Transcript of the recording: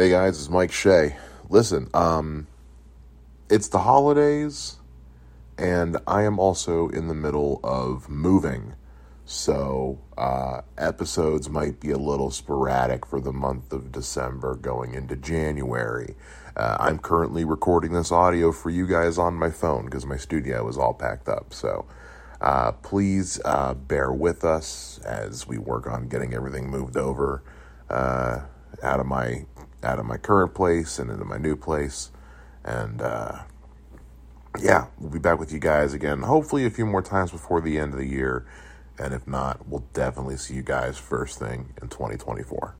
Hey guys, it's Mike Shea. Listen, um, it's the holidays, and I am also in the middle of moving. So, uh, episodes might be a little sporadic for the month of December going into January. Uh, I'm currently recording this audio for you guys on my phone because my studio is all packed up. So, uh, please uh, bear with us as we work on getting everything moved over uh, out of my out of my current place and into my new place. And uh, yeah, we'll be back with you guys again, hopefully a few more times before the end of the year. And if not, we'll definitely see you guys first thing in 2024.